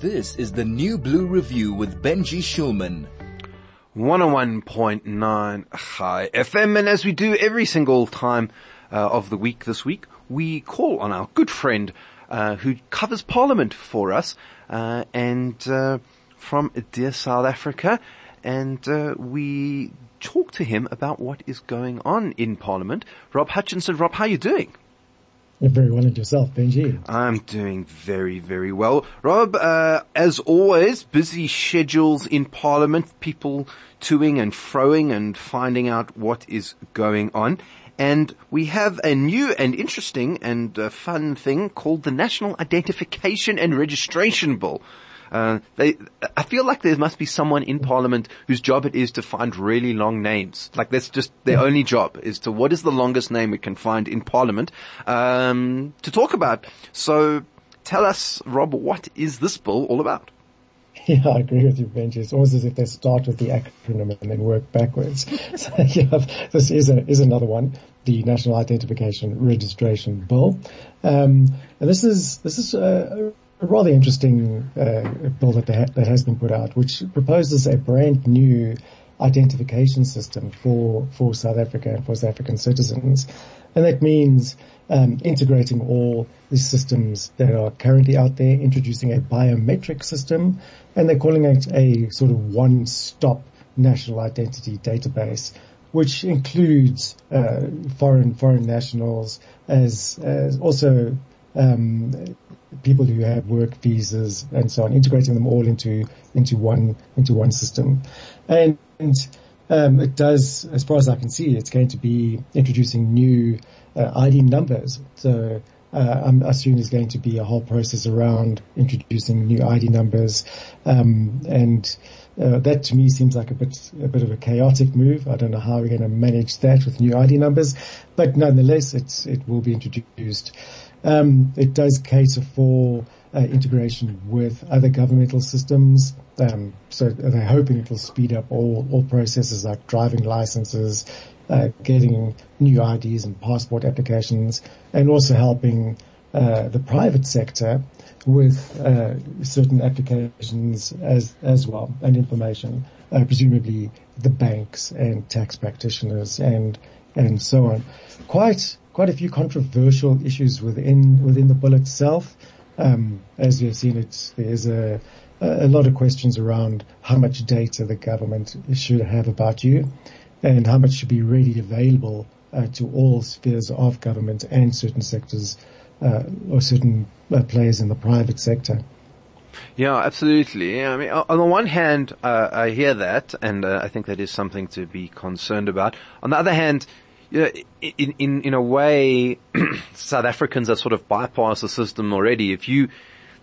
This is the New Blue Review with Benji Shulman. 101.9 Chai FM. And as we do every single time uh, of the week this week, we call on our good friend uh, who covers Parliament for us uh, and uh, from dear South Africa. And uh, we talk to him about what is going on in Parliament. Rob Hutchinson. Rob, how are you doing? You're very well and yourself, Benji. I'm doing very, very well. Rob, uh, as always, busy schedules in Parliament, people toing and froing and finding out what is going on. And we have a new and interesting and uh, fun thing called the National Identification and Registration Bill. Uh, they, I feel like there must be someone in Parliament whose job it is to find really long names. Like that's just their only job is to what is the longest name we can find in Parliament um, to talk about. So tell us, Rob, what is this bill all about? Yeah, I agree with you, Benji. It's almost as if they start with the acronym and then work backwards. so yeah, this is a, is another one, the National Identification Registration Bill. Um, and this is, this is a, a rather interesting uh, bill that, ha- that has been put out, which proposes a brand new identification system for, for South Africa and for South African citizens. And that means um, integrating all the systems that are currently out there, introducing a biometric system, and they're calling it a sort of one-stop national identity database, which includes uh, foreign foreign nationals as, as also um, people who have work visas and so on, integrating them all into into one into one system, and. um, it does, as far as I can see, it's going to be introducing new uh, ID numbers. So uh, I'm assuming there's going to be a whole process around introducing new ID numbers, um, and uh, that to me seems like a bit a bit of a chaotic move. I don't know how we're going to manage that with new ID numbers, but nonetheless, it's it will be introduced. Um, it does cater for uh, integration with other governmental systems. Um, so they're hoping it will speed up all, all processes like driving licenses, uh, getting new IDs and passport applications, and also helping uh, the private sector with uh, certain applications as as well and information, uh, presumably the banks and tax practitioners and and so on. Quite quite a few controversial issues within within the bill itself. Um, as you've seen, it's there's a a lot of questions around how much data the government should have about you and how much should be readily available uh, to all spheres of government and certain sectors uh, or certain uh, players in the private sector. Yeah, absolutely. I mean, on the one hand, uh, I hear that, and uh, I think that is something to be concerned about. On the other hand, you know, in, in, in a way, South Africans have sort of bypassed the system already. If you,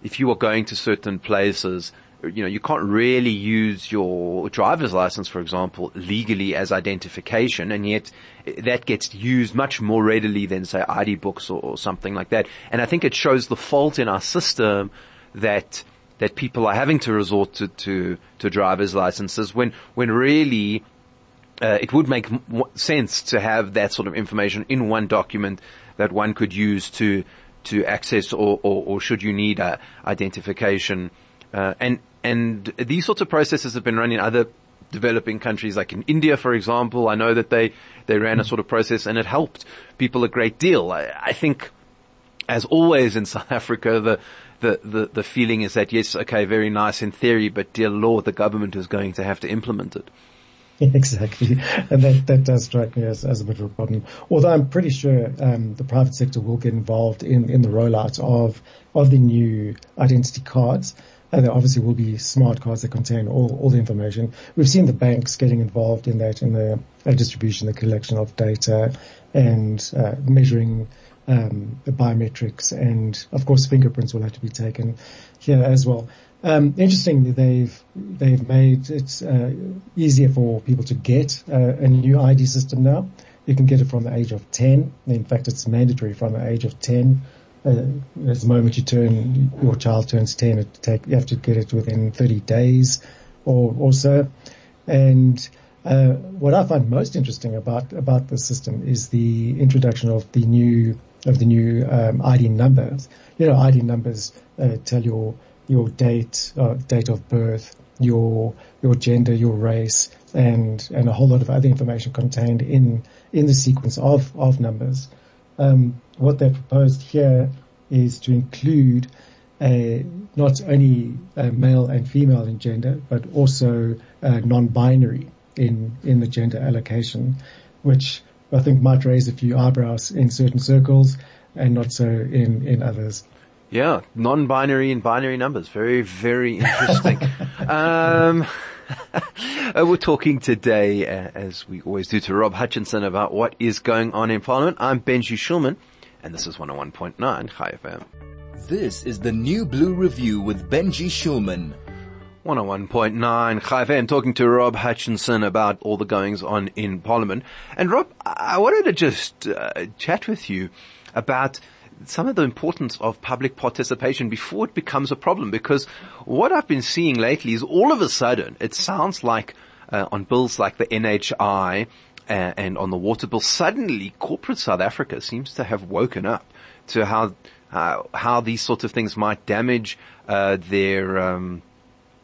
if you are going to certain places, you know, you can't really use your driver's license, for example, legally as identification, and yet that gets used much more readily than say ID books or, or something like that. And I think it shows the fault in our system that that people are having to resort to to, to driver's licenses when when really uh, it would make sense to have that sort of information in one document that one could use to to access or, or, or should you need identification. Uh, and and these sorts of processes have been run in other developing countries, like in India, for example. I know that they they ran a sort of process and it helped people a great deal. I, I think, as always in South Africa, the the, the, the feeling is that yes, okay, very nice in theory, but dear Lord, the government is going to have to implement it. Exactly, and that that does strike me as, as a bit of a problem. Although I'm pretty sure um, the private sector will get involved in, in the rollout of of the new identity cards. And there obviously will be smart cards that contain all, all the information. We've seen the banks getting involved in that, in the uh, distribution, the collection of data, and uh, measuring um, the biometrics, and of course fingerprints will have to be taken here as well. Um, interestingly, they've they've made it uh, easier for people to get uh, a new ID system now. You can get it from the age of 10. In fact, it's mandatory from the age of 10. Uh, at the moment you turn, your child turns 10, it take, you have to get it within 30 days or, or so. And uh, what I find most interesting about about the system is the introduction of the new of the new um, ID numbers. You know, ID numbers uh, tell your your date, uh, date of birth, your your gender, your race, and and a whole lot of other information contained in in the sequence of of numbers. Um, what they've proposed here is to include a, not only male and female in gender, but also non-binary in in the gender allocation, which I think might raise a few eyebrows in certain circles and not so in in others. Yeah, non-binary and binary numbers. Very, very interesting. um, uh, we're talking today, uh, as we always do, to Rob Hutchinson about what is going on in Parliament. I'm Benji Shulman, and this is 101.9 Chai FM. This is the New Blue Review with Benji Shulman. 101.9 Chai FM, talking to Rob Hutchinson about all the goings on in Parliament. And Rob, I wanted to just uh, chat with you about some of the importance of public participation before it becomes a problem because what I've been seeing lately is all of a sudden it sounds like uh, on bills like the NHI uh, and on the water bill, suddenly corporate South Africa seems to have woken up to how uh, how these sorts of things might damage uh, their um,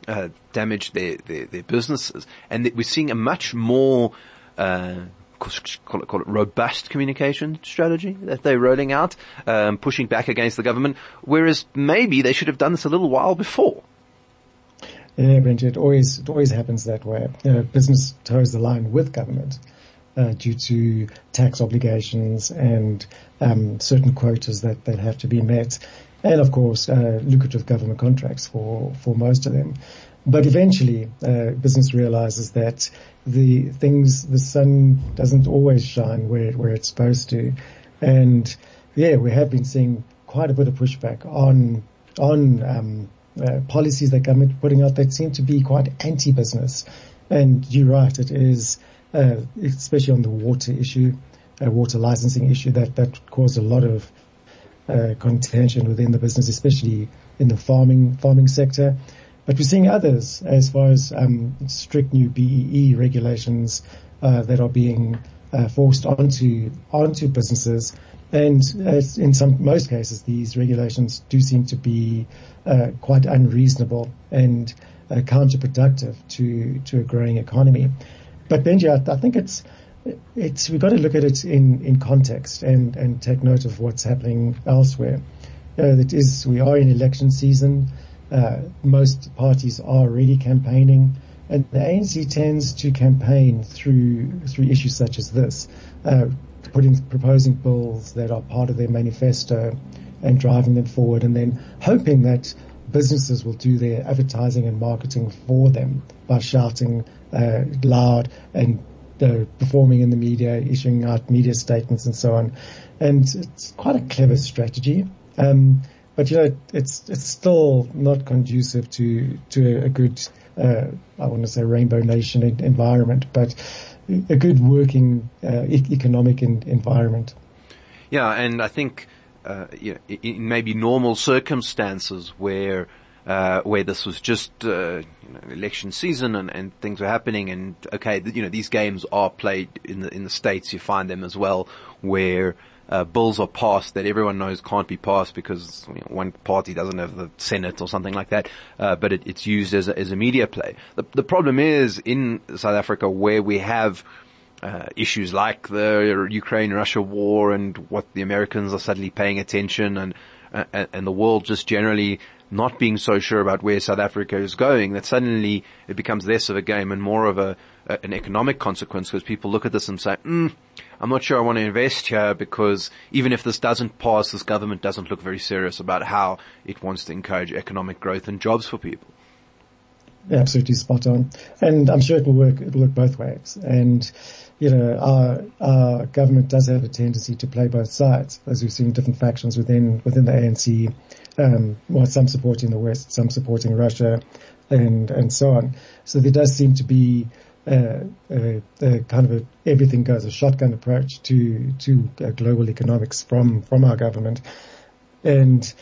uh, damage their, their, their businesses, and we're seeing a much more uh, call it, call it robust communication strategy that they're rolling out, um, pushing back against the government, whereas maybe they should have done this a little while before. Yeah, Benji, it always, it always happens that way. You know, business toes the line with government. Uh, due to tax obligations and um, certain quotas that, that have to be met, and of course uh, lucrative government contracts for for most of them. But eventually, uh, business realizes that the things, the sun doesn't always shine where, where it's supposed to. And yeah, we have been seeing quite a bit of pushback on, on, um, uh, policies that government putting out that seem to be quite anti-business. And you're right, it is, uh, especially on the water issue, uh, water licensing issue that, that caused a lot of, uh, contention within the business, especially in the farming, farming sector. But we're seeing others as far as um, strict new BEE regulations uh, that are being uh, forced onto onto businesses, and in some most cases, these regulations do seem to be uh, quite unreasonable and uh, counterproductive to to a growing economy. But Benji, I, I think it's it's we've got to look at it in in context and and take note of what's happening elsewhere. Uh, that is, we are in election season. Uh, most parties are already campaigning, and the ANC tends to campaign through through issues such as this, uh, putting proposing bills that are part of their manifesto and driving them forward, and then hoping that businesses will do their advertising and marketing for them by shouting uh, loud and uh, performing in the media, issuing out media statements and so on. And it's quite a clever strategy. Um, but you know, it's it's still not conducive to to a good, uh, I want to say rainbow nation environment, but a good working uh, economic environment. Yeah, and I think uh, you know, in maybe normal circumstances where uh, where this was just uh, you know, election season and, and things were happening, and okay, you know these games are played in the in the states. You find them as well, where uh, bills are passed that everyone knows can't be passed because you know, one party doesn't have the Senate or something like that, uh, but it, it's used as a, as a media play. The, the problem is in South Africa where we have uh, issues like the Ukraine-Russia war and what the Americans are suddenly paying attention and, and, and the world just generally not being so sure about where South Africa is going, that suddenly it becomes less of a game and more of a, a an economic consequence because people look at this and say, mm, I'm not sure I want to invest here because even if this doesn't pass, this government doesn't look very serious about how it wants to encourage economic growth and jobs for people. Absolutely spot on. And I'm sure it will work, it will work both ways. And, you know, our, our government does have a tendency to play both sides, as we've seen different factions within, within the ANC um, well, some supporting the West, some supporting Russia, and and so on. So there does seem to be uh, a, a kind of a everything goes a shotgun approach to to uh, global economics from from our government, and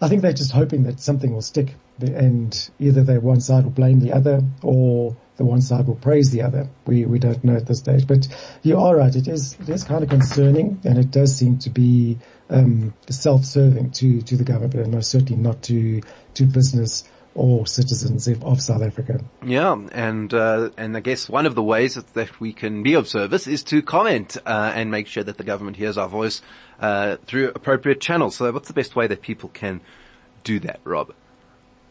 I think they're just hoping that something will stick and either they one side will blame the other or the one side will praise the other. We, we don't know at this stage, but you are right. It is, it is kind of concerning and it does seem to be, um, self-serving to, to the government and most certainly not to, to business or citizens of South Africa. Yeah, and uh, and I guess one of the ways that we can be of service is to comment uh, and make sure that the government hears our voice uh, through appropriate channels. So, what's the best way that people can do that, Rob?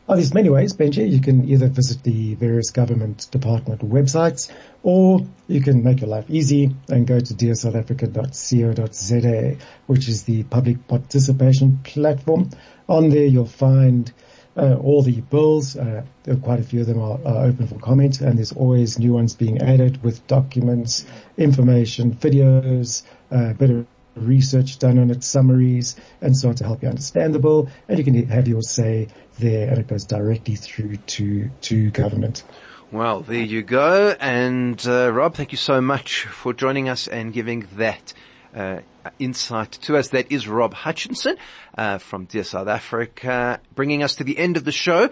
Oh, there's many ways, Benji. You can either visit the various government department websites, or you can make your life easy and go to dearsouthafrica.co.za, which is the public participation platform. On there, you'll find uh, all the bills. Uh, quite a few of them are, are, open for comment, and there's always new ones being added with documents, information, videos, a uh, of research done on it, summaries, and so on to help you understand the bill. And you can have your say there, and it goes directly through to to government. Well, there you go. And uh, Rob, thank you so much for joining us and giving that uh, insight to us. That is Rob Hutchinson uh, from Dear South Africa, bringing us to the end of the show.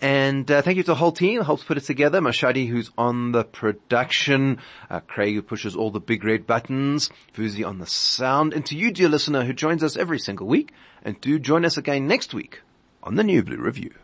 And uh, thank you to the whole team who helps put it together. Mashadi, who's on the production, uh, Craig, who pushes all the big red buttons, Fuzi on the sound, and to you, dear listener, who joins us every single week. And do join us again next week on the New Blue Review.